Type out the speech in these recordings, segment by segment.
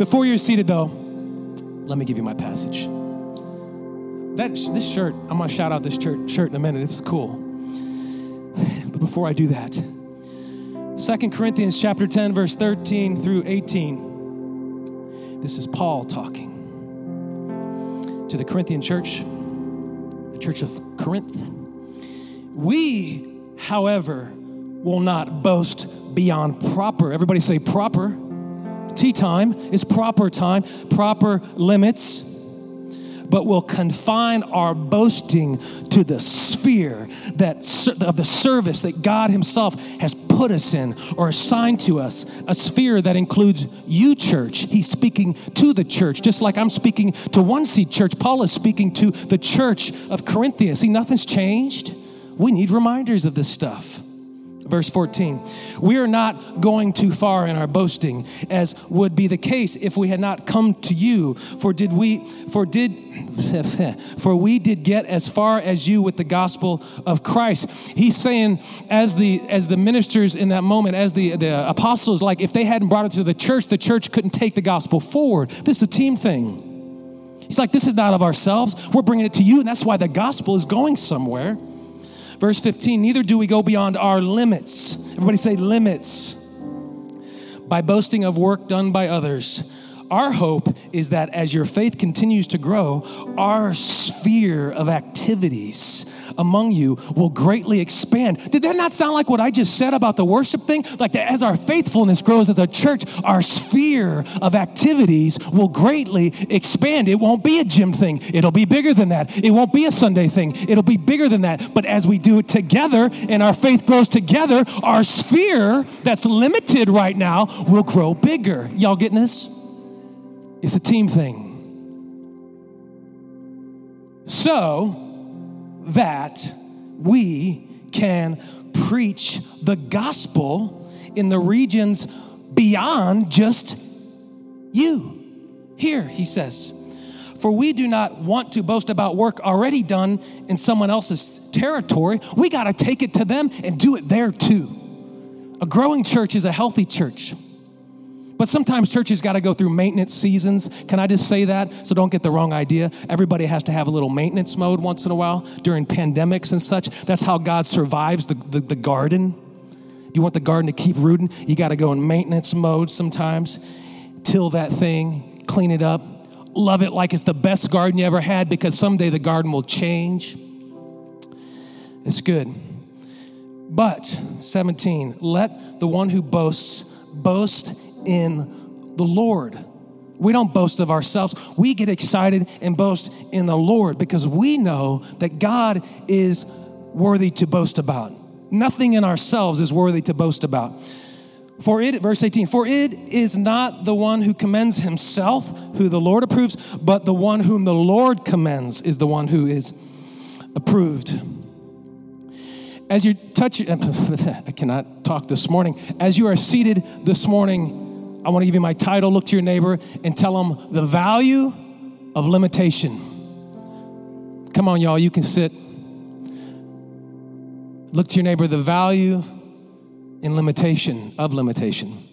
Before you're seated, though, let me give you my passage. That this shirt, I'm gonna shout out this shirt, shirt in a minute. It's cool. But before I do that, Second Corinthians chapter 10, verse 13 through 18. This is Paul talking to the Corinthian church, the church of Corinth. We, however, will not boast beyond proper. Everybody say proper. Tea time is proper time, proper limits, but we'll confine our boasting to the sphere that of the service that God Himself has put us in or assigned to us, a sphere that includes you, church. He's speaking to the church, just like I'm speaking to One Seed Church. Paul is speaking to the church of Corinthians. See, nothing's changed. We need reminders of this stuff verse 14. We are not going too far in our boasting, as would be the case if we had not come to you. For did we, for did, for we did get as far as you with the gospel of Christ. He's saying, as the as the ministers in that moment, as the, the apostles, like if they hadn't brought it to the church, the church couldn't take the gospel forward. This is a team thing. He's like, this is not of ourselves. We're bringing it to you, and that's why the gospel is going somewhere. Verse 15, neither do we go beyond our limits. Everybody say limits. By boasting of work done by others our hope is that as your faith continues to grow, our sphere of activities among you will greatly expand. Did that not sound like what I just said about the worship thing? Like that as our faithfulness grows as a church, our sphere of activities will greatly expand. It won't be a gym thing, it'll be bigger than that. It won't be a Sunday thing, it'll be bigger than that. But as we do it together and our faith grows together, our sphere that's limited right now will grow bigger. Y'all getting this? It's a team thing. So that we can preach the gospel in the regions beyond just you. Here, he says, for we do not want to boast about work already done in someone else's territory. We got to take it to them and do it there too. A growing church is a healthy church. But sometimes churches got to go through maintenance seasons. Can I just say that? So don't get the wrong idea. Everybody has to have a little maintenance mode once in a while during pandemics and such. That's how God survives the, the, the garden. You want the garden to keep rooting? You got to go in maintenance mode sometimes. Till that thing, clean it up, love it like it's the best garden you ever had because someday the garden will change. It's good. But, 17, let the one who boasts boast in the Lord. We don't boast of ourselves. We get excited and boast in the Lord because we know that God is worthy to boast about. Nothing in ourselves is worthy to boast about. For it, verse 18, for it is not the one who commends himself who the Lord approves, but the one whom the Lord commends is the one who is approved. As you touch, I cannot talk this morning. As you are seated this morning, I want to give you my title. Look to your neighbor and tell them the value of limitation. Come on, y'all, you can sit. Look to your neighbor, the value in limitation, of limitation.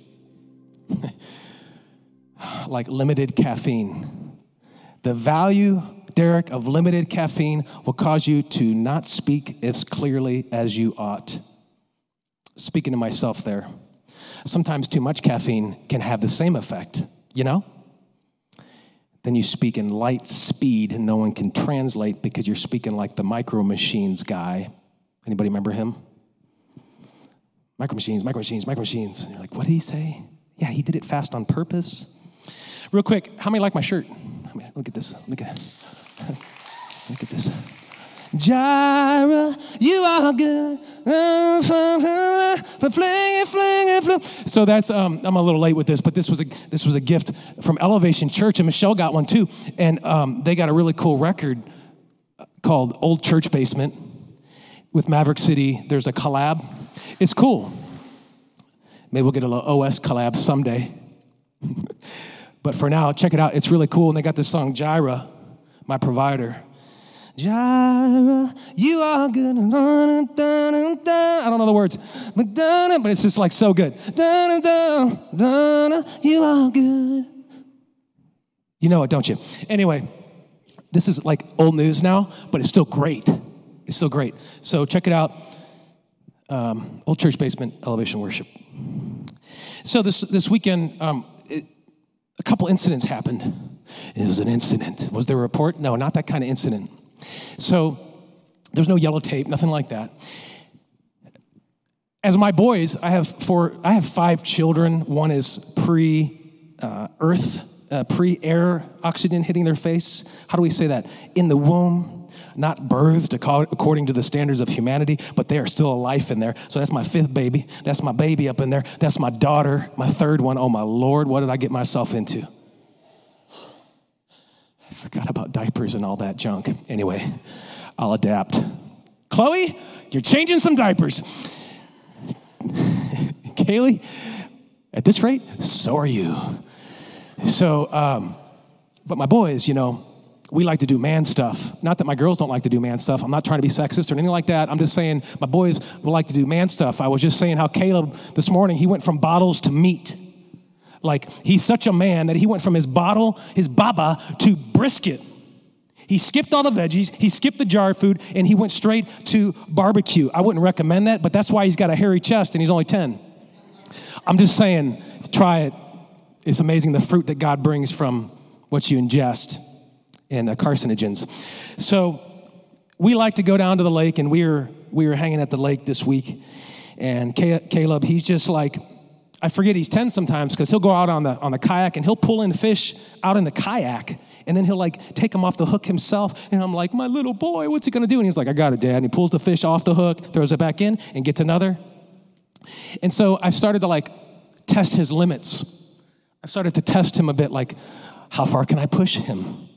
like limited caffeine. The value, Derek, of limited caffeine will cause you to not speak as clearly as you ought. Speaking to myself there. Sometimes too much caffeine can have the same effect, you know? Then you speak in light speed and no one can translate because you're speaking like the micro machines guy. Anybody remember him? Micro machines, micro machines, micro machines. You're like, what did he say? Yeah, he did it fast on purpose. Real quick, how many like my shirt? Look at this. Look at, look at this. Jireh, you are good. So that's um, I'm a little late with this, but this was a this was a gift from Elevation Church, and Michelle got one too, and um, they got a really cool record called Old Church Basement with Maverick City. There's a collab. It's cool. Maybe we'll get a little OS collab someday. but for now, check it out. It's really cool, and they got this song Jireh, my provider. Jireh, you are good. I don't know the words, but it's just like so good. You are good. You know it, don't you? Anyway, this is like old news now, but it's still great. It's still great. So check it out. Um, old church basement elevation worship. So this this weekend, um, it, a couple incidents happened. It was an incident. Was there a report? No, not that kind of incident. So there's no yellow tape, nothing like that. As my boys, I have four. I have five children. One is pre uh, Earth, uh, pre air oxygen hitting their face. How do we say that? In the womb, not birthed according to the standards of humanity, but they are still a life in there. So that's my fifth baby. That's my baby up in there. That's my daughter, my third one. Oh my Lord, what did I get myself into? Forgot about diapers and all that junk. Anyway, I'll adapt. Chloe, you're changing some diapers. Kaylee, at this rate, so are you. So, um, but my boys, you know, we like to do man stuff. Not that my girls don't like to do man stuff. I'm not trying to be sexist or anything like that. I'm just saying my boys will like to do man stuff. I was just saying how Caleb this morning, he went from bottles to meat. Like he's such a man that he went from his bottle, his baba, to brisket. He skipped all the veggies, he skipped the jar food, and he went straight to barbecue. I wouldn't recommend that, but that's why he's got a hairy chest and he's only 10. I'm just saying, try it. It's amazing the fruit that God brings from what you ingest and uh, carcinogens. So we like to go down to the lake, and we were, we were hanging at the lake this week. And Caleb, he's just like, I forget he's 10 sometimes because he'll go out on the, on the kayak and he'll pull in fish out in the kayak and then he'll like take them off the hook himself. And I'm like, my little boy, what's he gonna do? And he's like, I got it, Dad. And he pulls the fish off the hook, throws it back in, and gets another. And so I started to like test his limits. I started to test him a bit, like, how far can I push him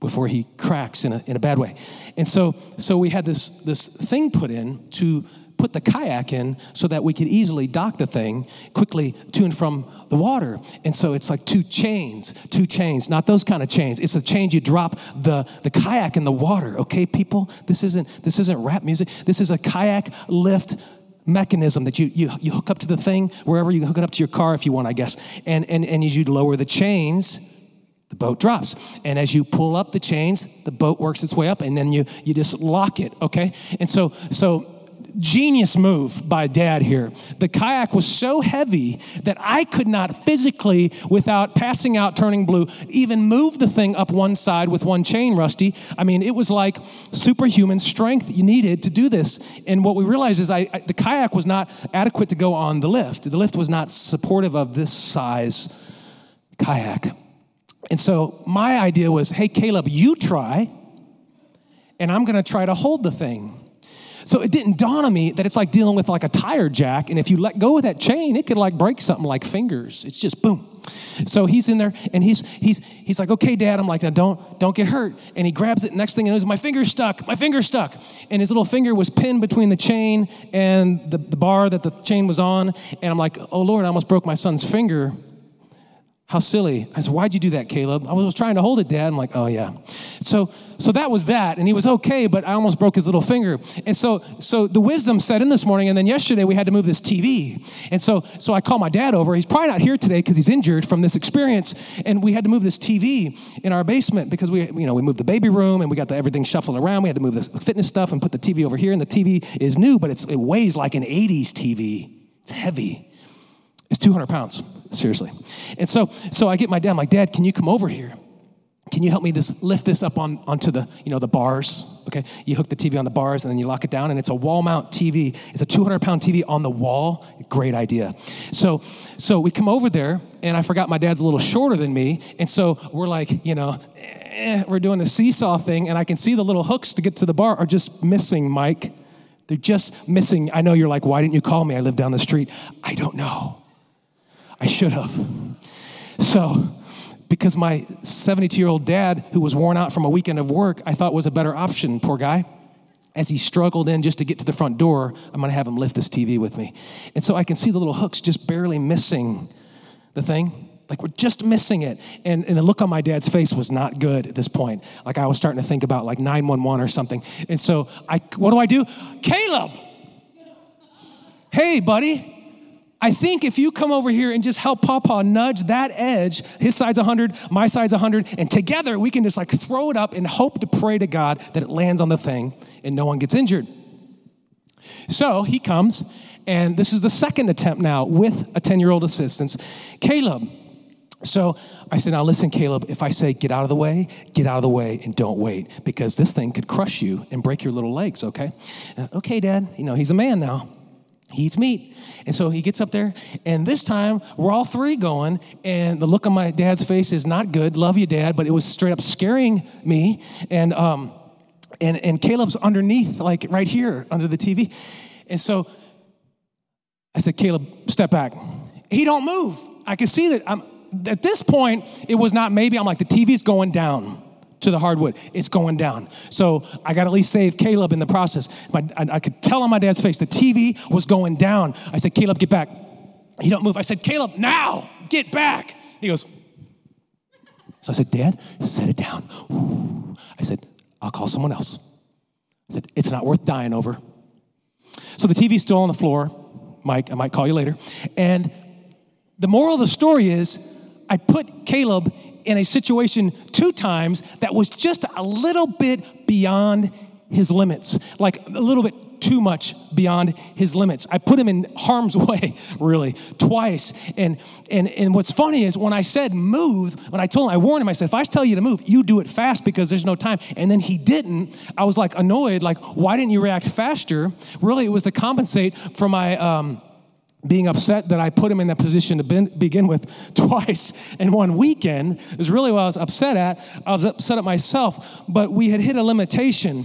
before he cracks in a, in a bad way? And so, so we had this, this thing put in to put the kayak in so that we could easily dock the thing quickly to and from the water. And so it's like two chains, two chains, not those kind of chains. It's a chain you drop the, the kayak in the water, okay, people? This isn't this isn't rap music. This is a kayak lift mechanism that you, you, you hook up to the thing wherever you hook it up to your car if you want, I guess. And, and, and as you lower the chains, the boat drops. And as you pull up the chains, the boat works its way up and then you, you just lock it, okay? And so, so genius move by dad here. The kayak was so heavy that I could not physically, without passing out, turning blue, even move the thing up one side with one chain, Rusty. I mean, it was like superhuman strength you needed to do this. And what we realized is I, I, the kayak was not adequate to go on the lift. The lift was not supportive of this size kayak. And so my idea was hey, Caleb, you try, and I'm going to try to hold the thing. So it didn't dawn on me that it's like dealing with like a tire jack, and if you let go of that chain, it could like break something like fingers. It's just boom. So he's in there, and he's he's he's like, "Okay, Dad." I'm like, "Now don't don't get hurt." And he grabs it. Next thing he knows, my finger's stuck. My finger's stuck, and his little finger was pinned between the chain and the, the bar that the chain was on. And I'm like, "Oh Lord, I almost broke my son's finger." How silly. I said, Why'd you do that, Caleb? I was trying to hold it, Dad. I'm like, Oh, yeah. So, so that was that. And he was okay, but I almost broke his little finger. And so, so the wisdom set in this morning. And then yesterday we had to move this TV. And so, so I called my dad over. He's probably not here today because he's injured from this experience. And we had to move this TV in our basement because we, you know, we moved the baby room and we got the, everything shuffled around. We had to move the fitness stuff and put the TV over here. And the TV is new, but it's, it weighs like an 80s TV. It's heavy. It's 200 pounds, seriously. And so, so I get my dad, I'm like, Dad, can you come over here? Can you help me just lift this up on, onto the, you know, the bars? Okay, you hook the TV on the bars and then you lock it down, and it's a wall mount TV. It's a 200 pound TV on the wall. Great idea. So, so we come over there, and I forgot my dad's a little shorter than me, and so we're like, you know, eh, we're doing the seesaw thing, and I can see the little hooks to get to the bar are just missing, Mike. They're just missing. I know you're like, why didn't you call me? I live down the street. I don't know. I should have. So, because my 72 year old dad, who was worn out from a weekend of work, I thought was a better option, poor guy. As he struggled in just to get to the front door, I'm gonna have him lift this TV with me. And so I can see the little hooks just barely missing the thing. Like we're just missing it. And, and the look on my dad's face was not good at this point. Like I was starting to think about like 911 or something. And so I, what do I do? Caleb! Hey, buddy, I think if you come over here and just help Papa nudge that edge, his side's 100, my side's 100, and together we can just like throw it up and hope to pray to God that it lands on the thing and no one gets injured. So he comes, and this is the second attempt now with a 10 year old assistance. Caleb. So I said, Now listen, Caleb, if I say get out of the way, get out of the way and don't wait because this thing could crush you and break your little legs, okay? Uh, okay, Dad. You know, he's a man now he eats meat. And so he gets up there, and this time we're all three going, and the look on my dad's face is not good. Love you, Dad, but it was straight up scaring me. And um, and and Caleb's underneath, like right here under the TV. And so I said, Caleb, step back. He don't move. I can see that I'm at this point, it was not maybe. I'm like, the TV's going down to the hardwood. It's going down. So I got to at least save Caleb in the process. My, I, I could tell on my dad's face the TV was going down. I said, Caleb, get back. He don't move. I said, Caleb, now get back. He goes. So I said, Dad, set it down. I said, I'll call someone else. I said, it's not worth dying over. So the TV's still on the floor. Mike, I might call you later. And the moral of the story is I put Caleb in a situation two times that was just a little bit beyond his limits, like a little bit too much beyond his limits. I put him in harm's way, really, twice. And and and what's funny is when I said move, when I told him, I warned him, I said, if I tell you to move, you do it fast because there's no time. And then he didn't. I was like annoyed, like, why didn't you react faster? Really, it was to compensate for my um, being upset that I put him in that position to begin with twice in one weekend is really what I was upset at. I was upset at myself, but we had hit a limitation.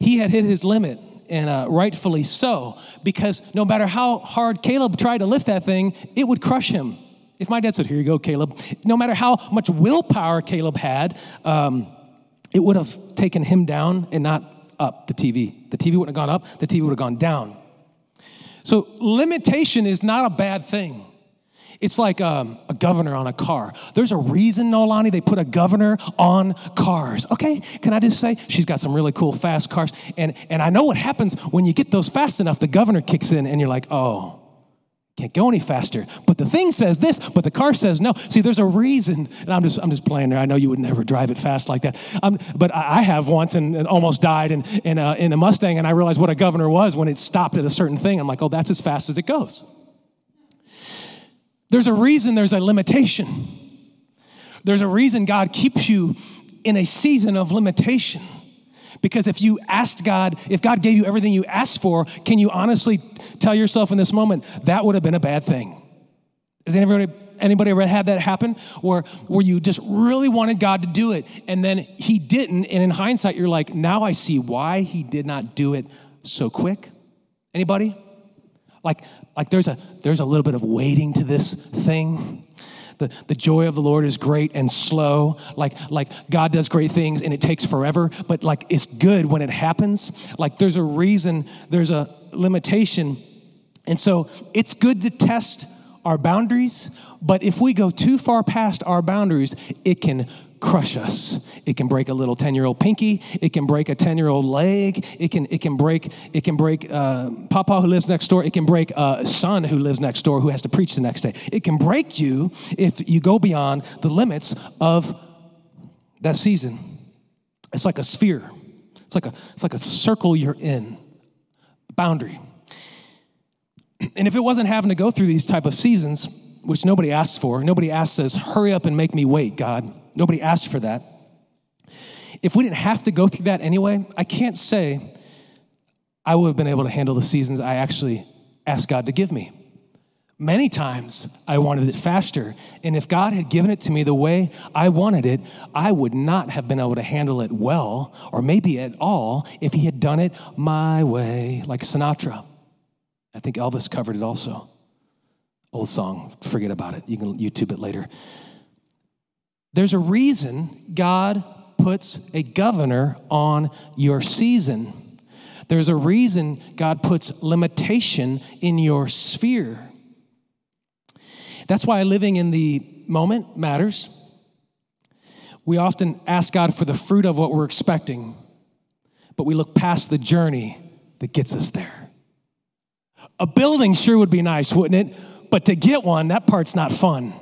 He had hit his limit, and uh, rightfully so, because no matter how hard Caleb tried to lift that thing, it would crush him. If my dad said, Here you go, Caleb, no matter how much willpower Caleb had, um, it would have taken him down and not up the TV. The TV wouldn't have gone up, the TV would have gone down. So, limitation is not a bad thing. It's like um, a governor on a car. There's a reason, Nolani, they put a governor on cars. Okay, can I just say she's got some really cool fast cars, and and I know what happens when you get those fast enough. The governor kicks in, and you're like, oh, can't go any faster. But the thing says this, but the car says no. See, there's a reason, and I'm just I'm just playing there. I know you would never drive it fast like that, um, but I, I, have once and, and almost died in in a, in a Mustang, and I realized what a governor was when it stopped at a certain thing. I'm like, oh, that's as fast as it goes. There's a reason. There's a limitation. There's a reason God keeps you in a season of limitation. Because if you asked God, if God gave you everything you asked for, can you honestly tell yourself in this moment that would have been a bad thing? Has anybody anybody ever had that happen where where you just really wanted God to do it and then he didn't and in hindsight you're like now I see why he did not do it so quick? Anybody? Like like there's a there's a little bit of waiting to this thing. The, the joy of the Lord is great and slow. Like, like God does great things and it takes forever, but like it's good when it happens. Like there's a reason, there's a limitation. And so it's good to test our boundaries, but if we go too far past our boundaries, it can crush us. It can break a little 10 year old pinky. It can break a 10 year old leg. It can, it can break, it can break uh, Papa who lives next door. It can break a son who lives next door who has to preach the next day. It can break you if you go beyond the limits of that season. It's like a sphere. It's like a, it's like a circle you're in, boundary. And if it wasn't having to go through these type of seasons, which nobody asks for, nobody asks says, hurry up and make me wait, God. Nobody asked for that. If we didn't have to go through that anyway, I can't say I would have been able to handle the seasons I actually asked God to give me. Many times I wanted it faster. And if God had given it to me the way I wanted it, I would not have been able to handle it well or maybe at all if He had done it my way, like Sinatra. I think Elvis covered it also. Old song, forget about it. You can YouTube it later. There's a reason God puts a governor on your season. There's a reason God puts limitation in your sphere. That's why living in the moment matters. We often ask God for the fruit of what we're expecting, but we look past the journey that gets us there. A building sure would be nice, wouldn't it? But to get one, that part's not fun.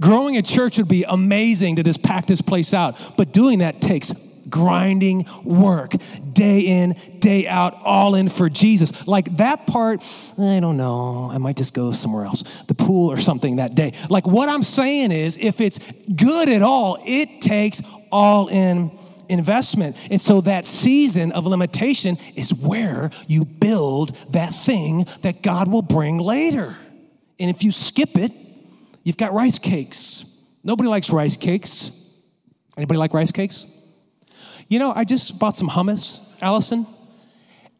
Growing a church would be amazing to just pack this place out, but doing that takes grinding work, day in, day out, all in for Jesus. Like that part, I don't know. I might just go somewhere else, the pool or something that day. Like what I'm saying is, if it's good at all, it takes all in investment. And so that season of limitation is where you build that thing that God will bring later. And if you skip it, you've got rice cakes. Nobody likes rice cakes. Anybody like rice cakes? You know, I just bought some hummus, Allison,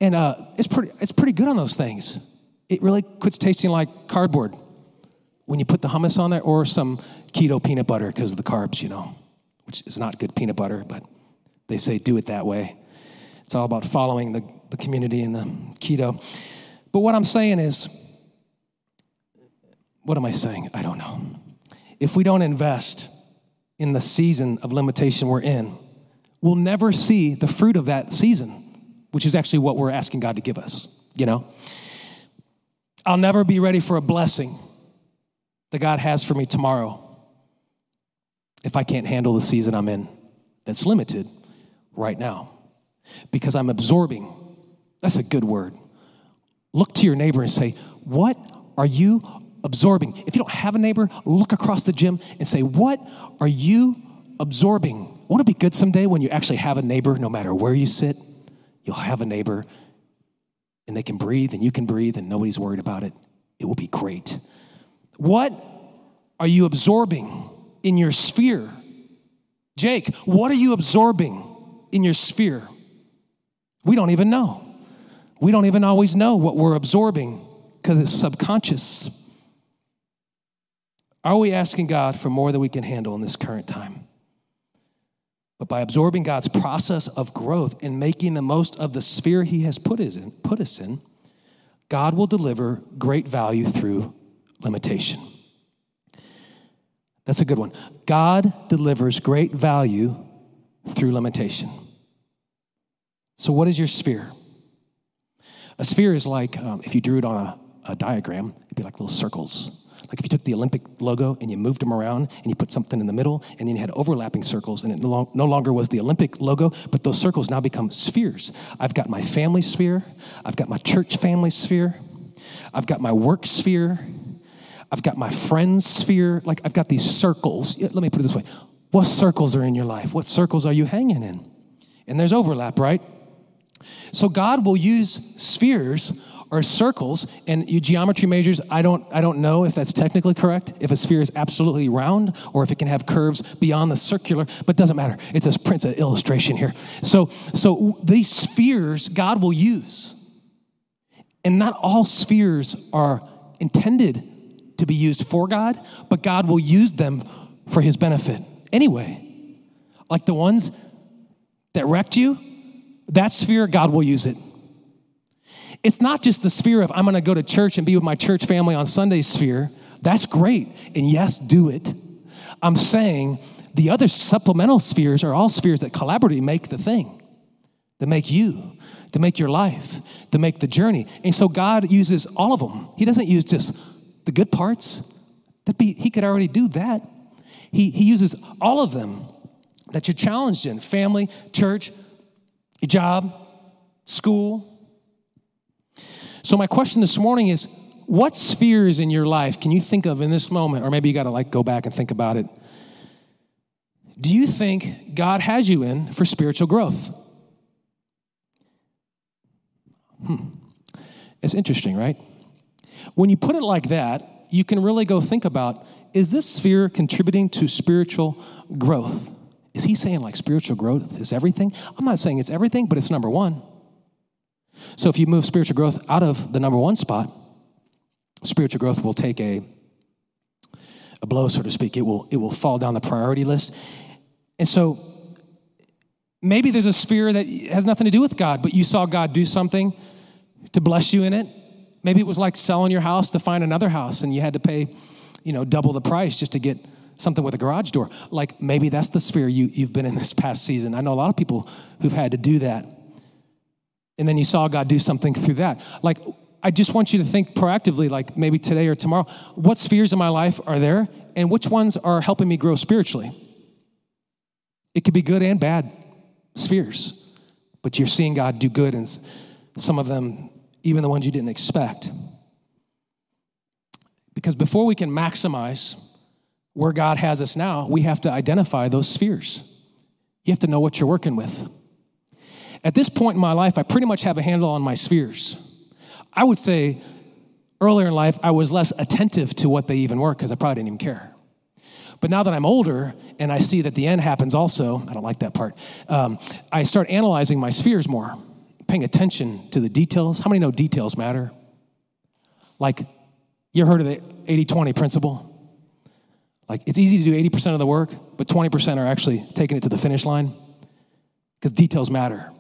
and uh, it's pretty. It's pretty good on those things. It really quits tasting like cardboard when you put the hummus on there, or some keto peanut butter because of the carbs, you know, which is not good peanut butter, but they say do it that way. It's all about following the, the community and the keto. But what I'm saying is, what am I saying? I don't know. If we don't invest in the season of limitation we're in, we'll never see the fruit of that season, which is actually what we're asking God to give us, you know? I'll never be ready for a blessing that God has for me tomorrow if I can't handle the season I'm in that's limited right now because I'm absorbing. That's a good word. Look to your neighbor and say, What are you absorbing? If you don't have a neighbor, look across the gym and say, What are you absorbing? Won't it be good someday when you actually have a neighbor, no matter where you sit? You'll have a neighbor and they can breathe and you can breathe and nobody's worried about it. It will be great. What are you absorbing in your sphere? Jake, what are you absorbing in your sphere? We don't even know. We don't even always know what we're absorbing because it's subconscious. Are we asking God for more than we can handle in this current time? But by absorbing God's process of growth and making the most of the sphere He has put us in, put us in God will deliver great value through limitation. That's a good one. God delivers great value through limitation. So, what is your sphere? A sphere is like um, if you drew it on a, a diagram, it'd be like little circles. Like if you took the Olympic logo and you moved them around and you put something in the middle and then you had overlapping circles and it no, long, no longer was the Olympic logo, but those circles now become spheres. I've got my family sphere, I've got my church family sphere, I've got my work sphere, I've got my friends sphere. Like I've got these circles. Let me put it this way What circles are in your life? What circles are you hanging in? And there's overlap, right? So God will use spheres or circles and you geometry majors i don't i don't know if that's technically correct if a sphere is absolutely round or if it can have curves beyond the circular but doesn't matter. It's a print's an illustration here. So so these spheres god will use. And not all spheres are intended to be used for god but god will use them for his benefit. Anyway like the ones that wrecked you that sphere god will use it it's not just the sphere of I'm going to go to church and be with my church family on Sunday sphere. That's great. And yes, do it. I'm saying the other supplemental spheres are all spheres that collaboratively make the thing, that make you, to make your life, to make the journey. And so God uses all of them. He doesn't use just the good parts. That be, he could already do that. He, he uses all of them that you're challenged in family, church, job, school, so, my question this morning is what spheres in your life can you think of in this moment, or maybe you got to like go back and think about it? Do you think God has you in for spiritual growth? Hmm. It's interesting, right? When you put it like that, you can really go think about is this sphere contributing to spiritual growth? Is he saying like spiritual growth is everything? I'm not saying it's everything, but it's number one. So if you move spiritual growth out of the number one spot, spiritual growth will take a, a blow, so to speak. It will, it will fall down the priority list. And so maybe there's a sphere that has nothing to do with God, but you saw God do something to bless you in it. Maybe it was like selling your house to find another house and you had to pay, you know, double the price just to get something with a garage door. Like maybe that's the sphere you, you've been in this past season. I know a lot of people who've had to do that and then you saw God do something through that. Like I just want you to think proactively, like maybe today or tomorrow, what spheres in my life are there and which ones are helping me grow spiritually? It could be good and bad spheres, but you're seeing God do good in some of them, even the ones you didn't expect. Because before we can maximize where God has us now, we have to identify those spheres. You have to know what you're working with. At this point in my life, I pretty much have a handle on my spheres. I would say earlier in life, I was less attentive to what they even were because I probably didn't even care. But now that I'm older and I see that the end happens also, I don't like that part, um, I start analyzing my spheres more, paying attention to the details. How many know details matter? Like, you heard of the 80 20 principle? Like, it's easy to do 80% of the work, but 20% are actually taking it to the finish line because details matter.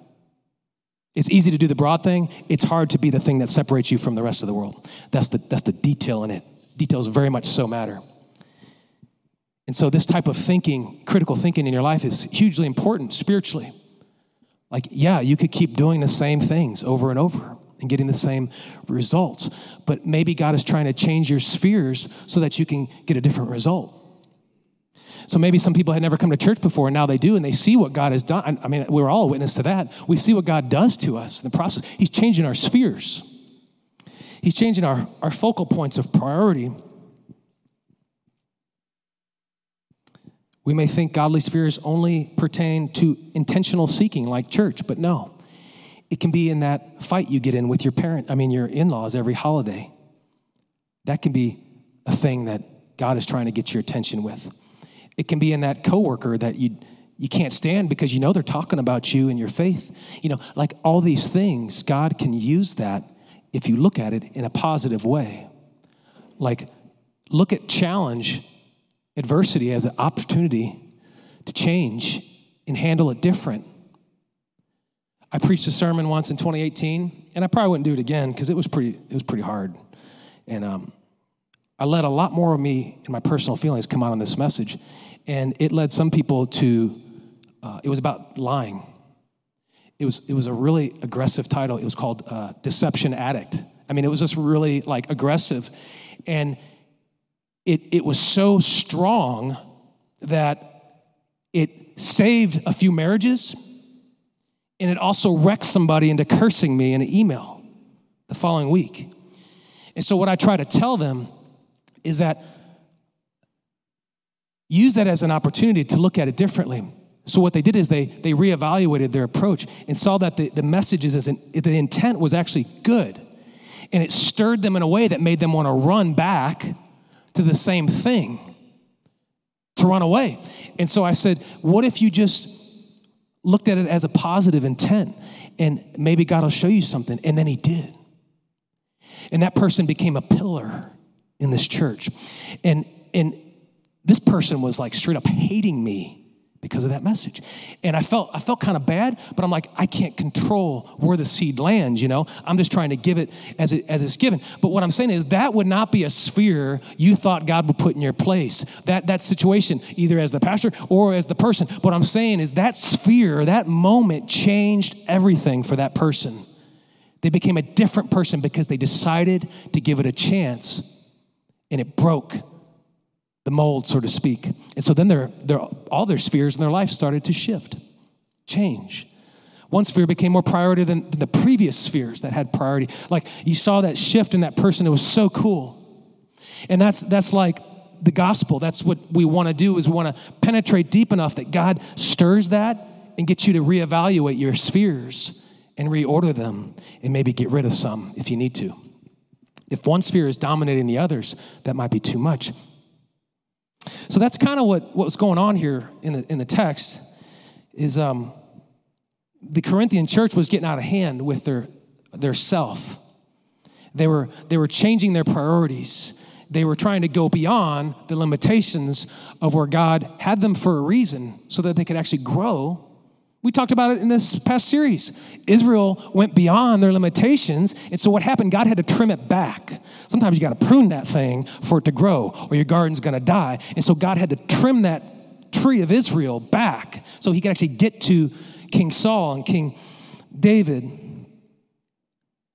It's easy to do the broad thing. It's hard to be the thing that separates you from the rest of the world. That's the, that's the detail in it. Details very much so matter. And so, this type of thinking, critical thinking in your life is hugely important spiritually. Like, yeah, you could keep doing the same things over and over and getting the same results, but maybe God is trying to change your spheres so that you can get a different result. So maybe some people had never come to church before and now they do and they see what God has done. I mean, we're all witness to that. We see what God does to us in the process. He's changing our spheres, He's changing our, our focal points of priority. We may think godly spheres only pertain to intentional seeking, like church, but no. It can be in that fight you get in with your parent, I mean, your in laws every holiday. That can be a thing that God is trying to get your attention with. It can be in that coworker that you you can't stand because you know they're talking about you and your faith. You know, like all these things, God can use that if you look at it in a positive way. Like look at challenge, adversity as an opportunity to change and handle it different. I preached a sermon once in 2018, and I probably wouldn't do it again because it was pretty it was pretty hard. And um, I let a lot more of me and my personal feelings come out on this message and it led some people to uh, it was about lying. It was it was a really aggressive title. It was called uh, deception addict. I mean it was just really like aggressive and it it was so strong that it saved a few marriages and it also wrecked somebody into cursing me in an email the following week and so what i try to tell them is that use that as an opportunity to look at it differently. So what they did is they they reevaluated their approach and saw that the, the messages as an, the intent was actually good. And it stirred them in a way that made them want to run back to the same thing, to run away. And so I said, what if you just looked at it as a positive intent and maybe God will show you something? And then he did. And that person became a pillar in this church. And and this person was like straight up hating me because of that message. And I felt I felt kind of bad, but I'm like, I can't control where the seed lands, you know? I'm just trying to give it as, it as it's given. But what I'm saying is that would not be a sphere you thought God would put in your place. That that situation, either as the pastor or as the person. What I'm saying is that sphere, that moment changed everything for that person. They became a different person because they decided to give it a chance and it broke the mold, so to speak. And so then their, their, all their spheres in their life started to shift, change. One sphere became more priority than, than the previous spheres that had priority. Like you saw that shift in that person, it was so cool. And that's, that's like the gospel. That's what we want to do is we want to penetrate deep enough that God stirs that and gets you to reevaluate your spheres and reorder them and maybe get rid of some if you need to. If one sphere is dominating the others, that might be too much. So that's kind of what, what was going on here in the, in the text is um, the Corinthian church was getting out of hand with their, their self. They were, they were changing their priorities. They were trying to go beyond the limitations of where God had them for a reason so that they could actually grow we talked about it in this past series. Israel went beyond their limitations. And so what happened? God had to trim it back. Sometimes you got to prune that thing for it to grow, or your garden's going to die. And so God had to trim that tree of Israel back so he could actually get to King Saul and King David.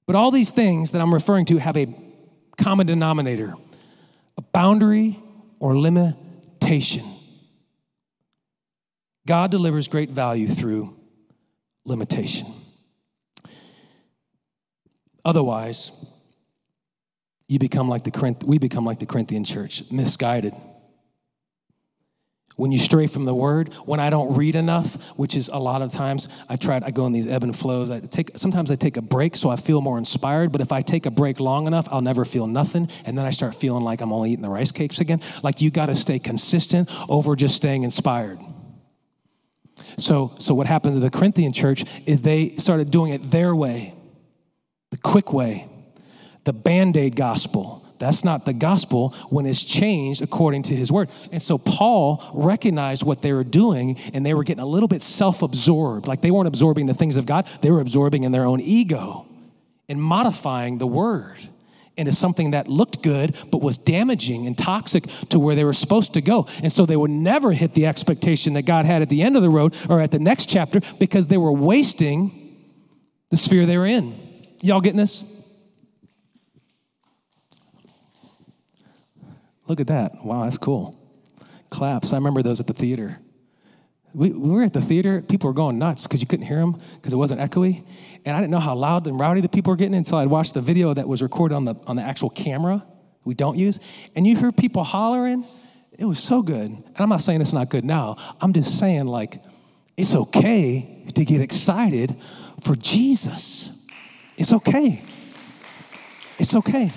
But all these things that I'm referring to have a common denominator a boundary or limitation. God delivers great value through limitation. Otherwise, you become like the we become like the Corinthian church, misguided. When you stray from the word when i don't read enough which is a lot of times i try i go in these ebb and flows. I take sometimes i take a break so i feel more inspired but if i take a break long enough i'll never feel nothing and then i start feeling like i'm only eating the rice cakes again. Like you got to stay consistent over just staying inspired so so what happened to the corinthian church is they started doing it their way the quick way the band-aid gospel that's not the gospel when it's changed according to his word. And so Paul recognized what they were doing and they were getting a little bit self absorbed. Like they weren't absorbing the things of God, they were absorbing in their own ego and modifying the word into something that looked good but was damaging and toxic to where they were supposed to go. And so they would never hit the expectation that God had at the end of the road or at the next chapter because they were wasting the sphere they were in. Y'all getting this? Look at that. Wow, that's cool. Claps. I remember those at the theater. We, we were at the theater, people were going nuts because you couldn't hear them because it wasn't echoey. And I didn't know how loud and rowdy the people were getting until I'd watched the video that was recorded on the, on the actual camera we don't use. And you hear people hollering. It was so good. And I'm not saying it's not good now. I'm just saying, like, it's okay to get excited for Jesus. It's okay. It's okay.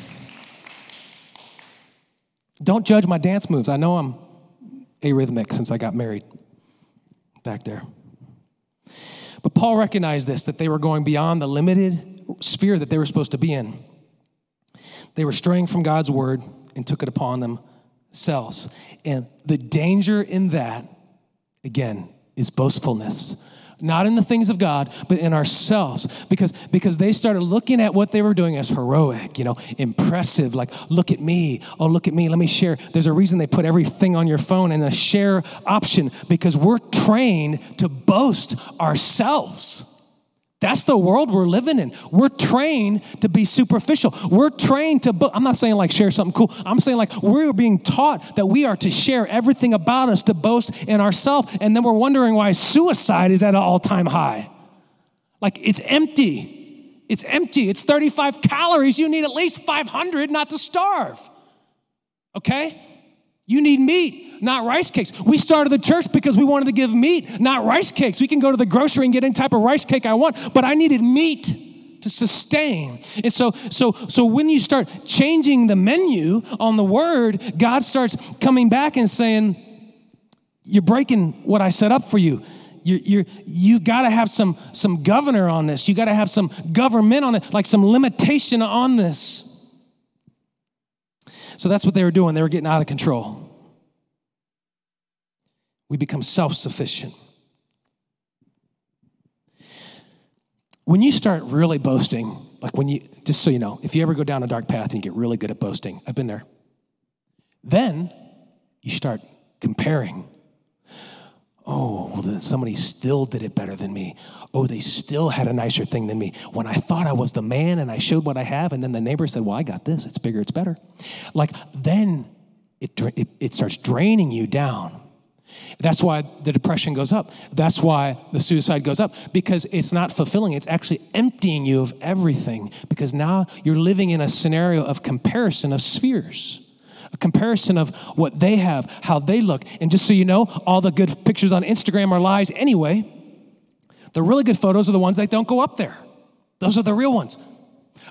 Don't judge my dance moves. I know I'm arrhythmic since I got married back there. But Paul recognized this that they were going beyond the limited sphere that they were supposed to be in. They were straying from God's word and took it upon themselves. And the danger in that, again, is boastfulness not in the things of God, but in ourselves. Because, because they started looking at what they were doing as heroic, you know, impressive, like, look at me. Oh, look at me. Let me share. There's a reason they put everything on your phone and a share option because we're trained to boast ourselves. That's the world we're living in. We're trained to be superficial. We're trained to, bo- I'm not saying like share something cool. I'm saying like we're being taught that we are to share everything about us, to boast in ourselves. And then we're wondering why suicide is at an all time high. Like it's empty. It's empty. It's 35 calories. You need at least 500 not to starve. Okay? You need meat, not rice cakes. We started the church because we wanted to give meat, not rice cakes. We can go to the grocery and get any type of rice cake I want, but I needed meat to sustain. And so so so when you start changing the menu on the word, God starts coming back and saying, You're breaking what I set up for you. You, you you got to have some, some governor on this. You got to have some government on it, like some limitation on this. So that's what they were doing. They were getting out of control. We become self sufficient. When you start really boasting, like when you, just so you know, if you ever go down a dark path and you get really good at boasting, I've been there, then you start comparing Oh, well, then somebody still did it better than me. Oh, they still had a nicer thing than me. When I thought I was the man and I showed what I have, and then the neighbor said, Well, I got this. It's bigger, it's better. Like, then it, it, it starts draining you down. That's why the depression goes up. That's why the suicide goes up because it's not fulfilling. It's actually emptying you of everything because now you're living in a scenario of comparison of spheres a comparison of what they have, how they look. And just so you know, all the good pictures on Instagram are lies anyway. The really good photos are the ones that don't go up there. Those are the real ones.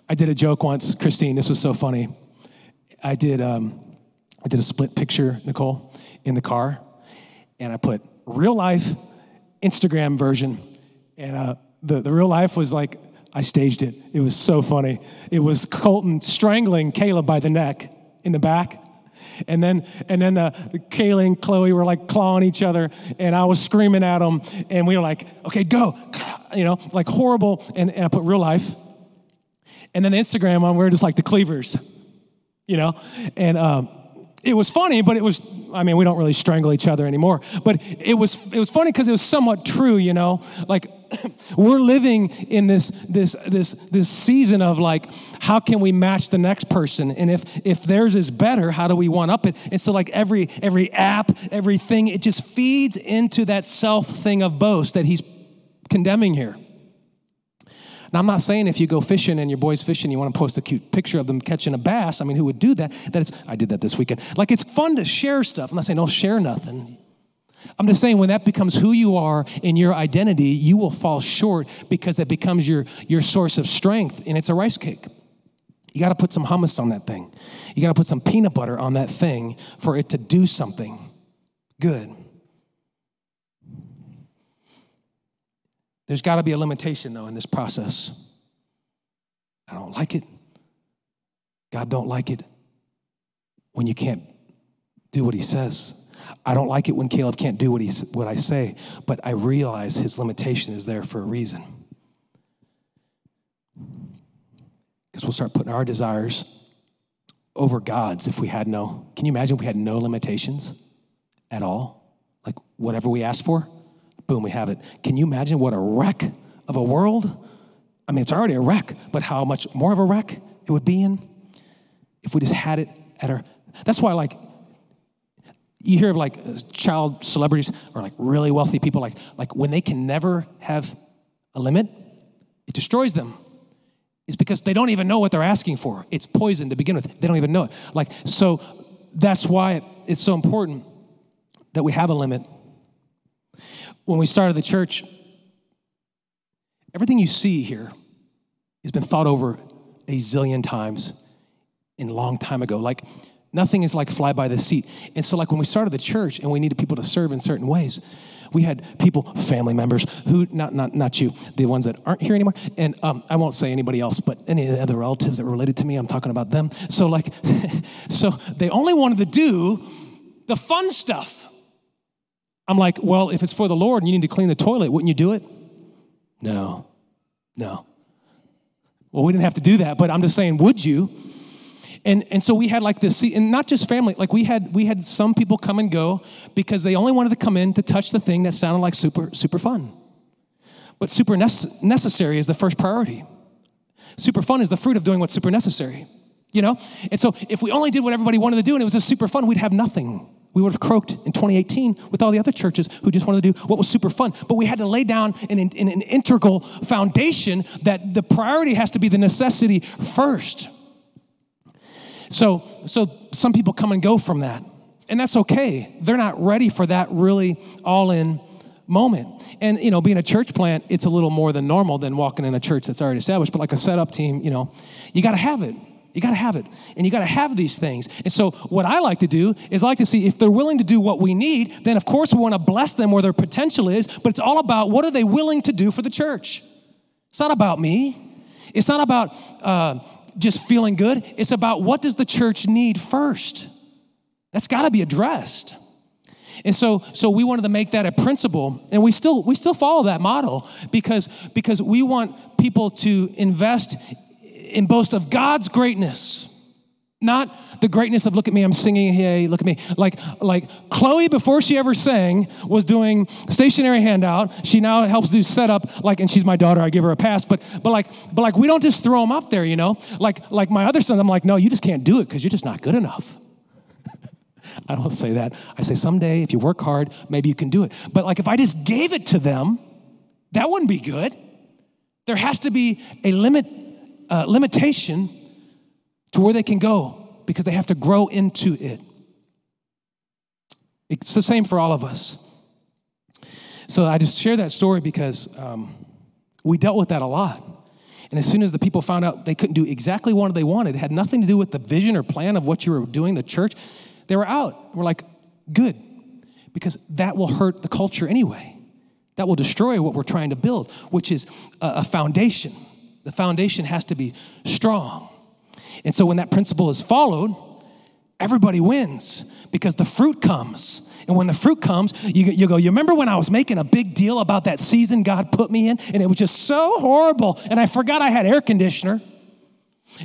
I did a joke once, Christine. This was so funny. I did, um, I did a split picture, Nicole, in the car, and I put real life Instagram version, and uh, the the real life was like I staged it. It was so funny. It was Colton strangling Caleb by the neck in the back, and then, and then uh, Kaylee and Chloe were like clawing each other, and I was screaming at them, and we were like, okay, go, you know, like horrible. And, and I put real life. And then Instagram on, we're just like the cleavers, you know? And, um, it was funny, but it was, I mean, we don't really strangle each other anymore. But it was, it was funny because it was somewhat true, you know? Like, we're living in this, this, this, this season of like, how can we match the next person? And if, if theirs is better, how do we one up it? And so, like, every, every app, everything, it just feeds into that self thing of boast that he's condemning here. Now, I'm not saying if you go fishing and your boy's fishing, you want to post a cute picture of them catching a bass. I mean, who would do that? That is, I did that this weekend. Like, it's fun to share stuff. I'm not saying don't share nothing. I'm just saying when that becomes who you are in your identity, you will fall short because that becomes your, your source of strength, and it's a rice cake. You got to put some hummus on that thing. You got to put some peanut butter on that thing for it to do something good. There's got to be a limitation, though, in this process. I don't like it. God don't like it when you can't do what he says. I don't like it when Caleb can't do what, he, what I say, but I realize his limitation is there for a reason. Because we'll start putting our desires over God's if we had no. Can you imagine if we had no limitations at all? Like whatever we ask for, boom, we have it. Can you imagine what a wreck of a world? I mean, it's already a wreck, but how much more of a wreck it would be in if we just had it at our. That's why, like, you hear of like child celebrities or like really wealthy people, like, like when they can never have a limit, it destroys them. It's because they don't even know what they're asking for. It's poison to begin with. They don't even know it. Like, so that's why it's so important that we have a limit when we started the church, everything you see here has been thought over a zillion times in a long time ago. Like nothing is like fly by the seat. And so, like when we started the church and we needed people to serve in certain ways, we had people, family members, who not not not you, the ones that aren't here anymore. And um, I won't say anybody else, but any of the other relatives that were related to me, I'm talking about them. So like, so they only wanted to do the fun stuff. I'm like, well, if it's for the Lord and you need to clean the toilet, wouldn't you do it? No, no. Well, we didn't have to do that, but I'm just saying, would you? And, and so we had like this, and not just family, like we had, we had some people come and go because they only wanted to come in to touch the thing that sounded like super, super fun. But super necessary is the first priority. Super fun is the fruit of doing what's super necessary, you know? And so if we only did what everybody wanted to do and it was just super fun, we'd have nothing we would have croaked in 2018 with all the other churches who just wanted to do what was super fun. But we had to lay down an, an, an integral foundation that the priority has to be the necessity first. So, so some people come and go from that, and that's okay. They're not ready for that really all in moment. And, you know, being a church plant, it's a little more than normal than walking in a church that's already established. But like a setup team, you know, you got to have it. You got to have it. And you got to have these things. And so, what I like to do is like to see if they're willing to do what we need, then of course we want to bless them where their potential is, but it's all about what are they willing to do for the church. It's not about me. It's not about uh, just feeling good. It's about what does the church need first. That's got to be addressed. And so, so we wanted to make that a principle, and we still we still follow that model because because we want people to invest and boast of God's greatness. Not the greatness of look at me, I'm singing, hey, look at me. Like, like Chloe, before she ever sang, was doing stationary handout. She now helps do setup, like, and she's my daughter, I give her a pass. But but like, but like we don't just throw them up there, you know? Like, like my other son, I'm like, no, you just can't do it because you're just not good enough. I don't say that. I say someday, if you work hard, maybe you can do it. But like if I just gave it to them, that wouldn't be good. There has to be a limit uh, limitation to where they can go because they have to grow into it. It's the same for all of us. So I just share that story because um, we dealt with that a lot. And as soon as the people found out they couldn't do exactly what they wanted, it had nothing to do with the vision or plan of what you were doing, the church, they were out. We're like, good, because that will hurt the culture anyway. That will destroy what we're trying to build, which is a, a foundation. The foundation has to be strong. And so when that principle is followed, everybody wins because the fruit comes. And when the fruit comes, you, you go, You remember when I was making a big deal about that season God put me in? And it was just so horrible. And I forgot I had air conditioner.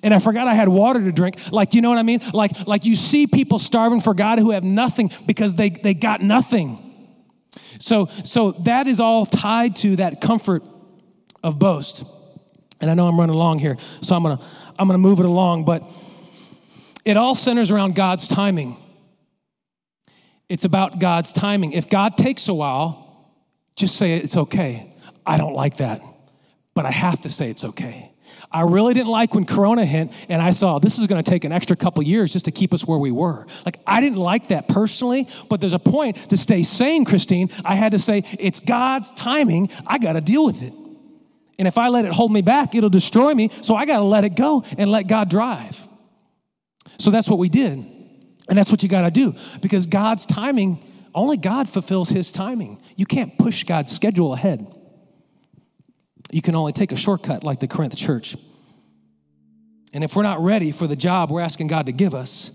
And I forgot I had water to drink. Like, you know what I mean? Like, like you see people starving for God who have nothing because they, they got nothing. So, so that is all tied to that comfort of boast. And I know I'm running along here, so I'm gonna I'm gonna move it along, but it all centers around God's timing. It's about God's timing. If God takes a while, just say it's okay. I don't like that, but I have to say it's okay. I really didn't like when Corona hit and I saw this is going to take an extra couple years just to keep us where we were. Like, I didn't like that personally, but there's a point to stay sane, Christine. I had to say, it's God's timing. I got to deal with it. And if I let it hold me back, it'll destroy me. So I got to let it go and let God drive. So that's what we did. And that's what you got to do because God's timing, only God fulfills his timing. You can't push God's schedule ahead. You can only take a shortcut like the Corinth church. And if we're not ready for the job we're asking God to give us,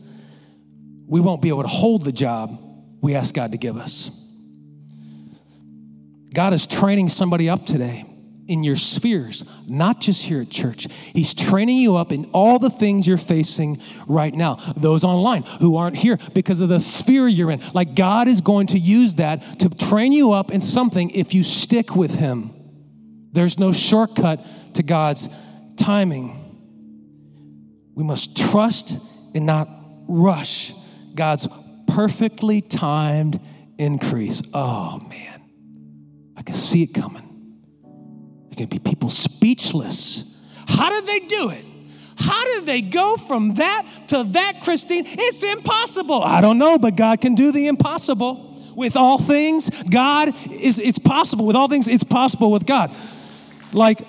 we won't be able to hold the job we ask God to give us. God is training somebody up today in your spheres, not just here at church. He's training you up in all the things you're facing right now. Those online who aren't here because of the sphere you're in. Like God is going to use that to train you up in something if you stick with Him. There's no shortcut to God's timing. We must trust and not rush God's perfectly timed increase. Oh man, I can see it coming. Can be people speechless. How did they do it? How did they go from that to that, Christine? It's impossible. I don't know, but God can do the impossible. With all things, God is it's possible. With all things, it's possible with God. Like,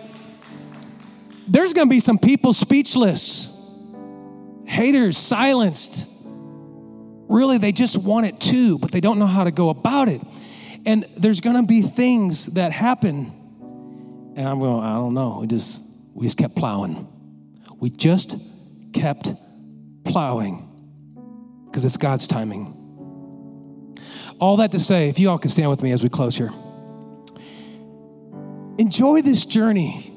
there's gonna be some people speechless, haters silenced. Really, they just want it too, but they don't know how to go about it. And there's gonna be things that happen and I'm going, I don't know. We just, we just kept plowing. We just kept plowing because it's God's timing. All that to say, if you all can stand with me as we close here, enjoy this journey.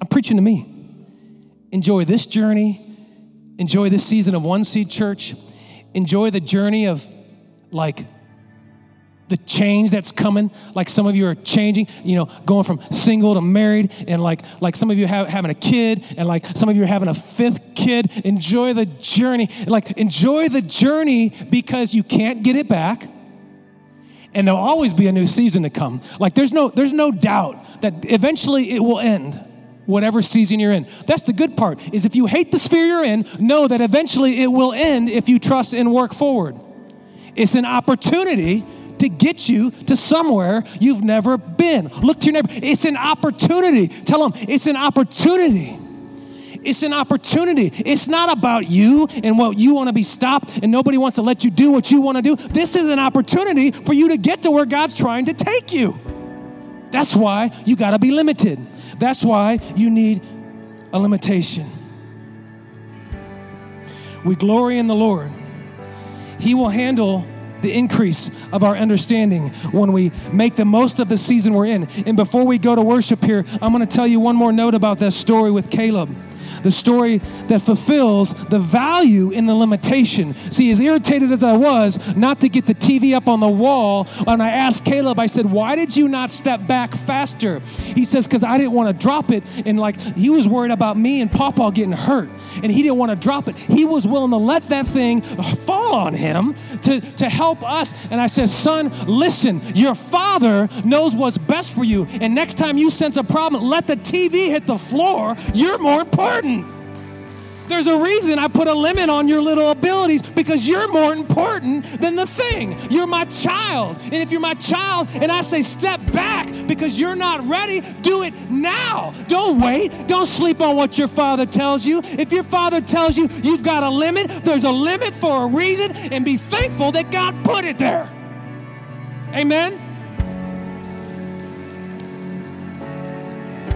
I'm preaching to me. Enjoy this journey. Enjoy this season of One Seed Church. Enjoy the journey of like the change that's coming. Like some of you are changing you know going from single to married and like like some of you have having a kid and like some of you are having a fifth kid. Enjoy the journey. Like enjoy the journey because you can't get it back and there'll always be a new season to come. Like there's no there's no doubt that eventually it will end whatever season you're in. That's the good part is if you hate the sphere you're in know that eventually it will end if you trust and work forward. It's an opportunity to get you to somewhere you've never been. Look to your neighbor. It's an opportunity. Tell them it's an opportunity. It's an opportunity. It's not about you and what you want to be stopped, and nobody wants to let you do what you want to do. This is an opportunity for you to get to where God's trying to take you. That's why you got to be limited. That's why you need a limitation. We glory in the Lord. He will handle the increase of our understanding when we make the most of the season we're in. And before we go to worship here, I'm going to tell you one more note about this story with Caleb the story that fulfills the value in the limitation. See, as irritated as I was not to get the TV up on the wall, and I asked Caleb, I said, Why did you not step back faster? He says, Because I didn't want to drop it. And like he was worried about me and Papa getting hurt, and he didn't want to drop it. He was willing to let that thing fall on him to, to help us. And I said, Son, listen, your father knows what's best for you. And next time you sense a problem, let the TV hit the floor. You're more important. There's a reason I put a limit on your little abilities because you're more important than the thing. You're my child. And if you're my child and I say step back because you're not ready, do it now. Don't wait. Don't sleep on what your father tells you. If your father tells you you've got a limit, there's a limit for a reason and be thankful that God put it there. Amen.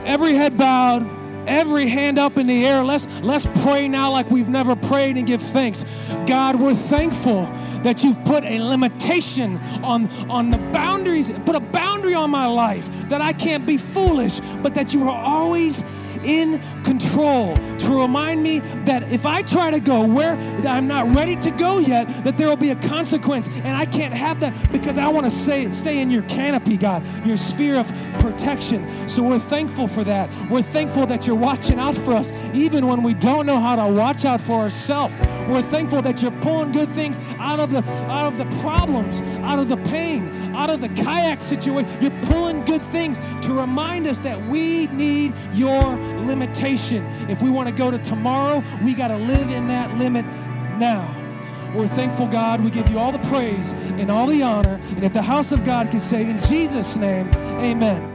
Every head bowed every hand up in the air. Let's, let's pray now like we've never prayed and give thanks. God, we're thankful that you've put a limitation on, on the boundaries, put a boundary on my life that I can't be foolish, but that you are always in control, to remind me that if I try to go where I'm not ready to go yet, that there will be a consequence. And I can't have that because I want to stay, stay in your canopy, God, your sphere of protection. So we're thankful for that. We're thankful that you're watching out for us, even when we don't know how to watch out for ourselves. We're thankful that you're pulling good things out of the out of the problems, out of the pain, out of the kayak situation. You're pulling good things to remind us that we need your limitation. If we want to go to tomorrow, we got to live in that limit now. We're thankful, God. We give you all the praise and all the honor. And if the house of God can say, in Jesus' name, amen.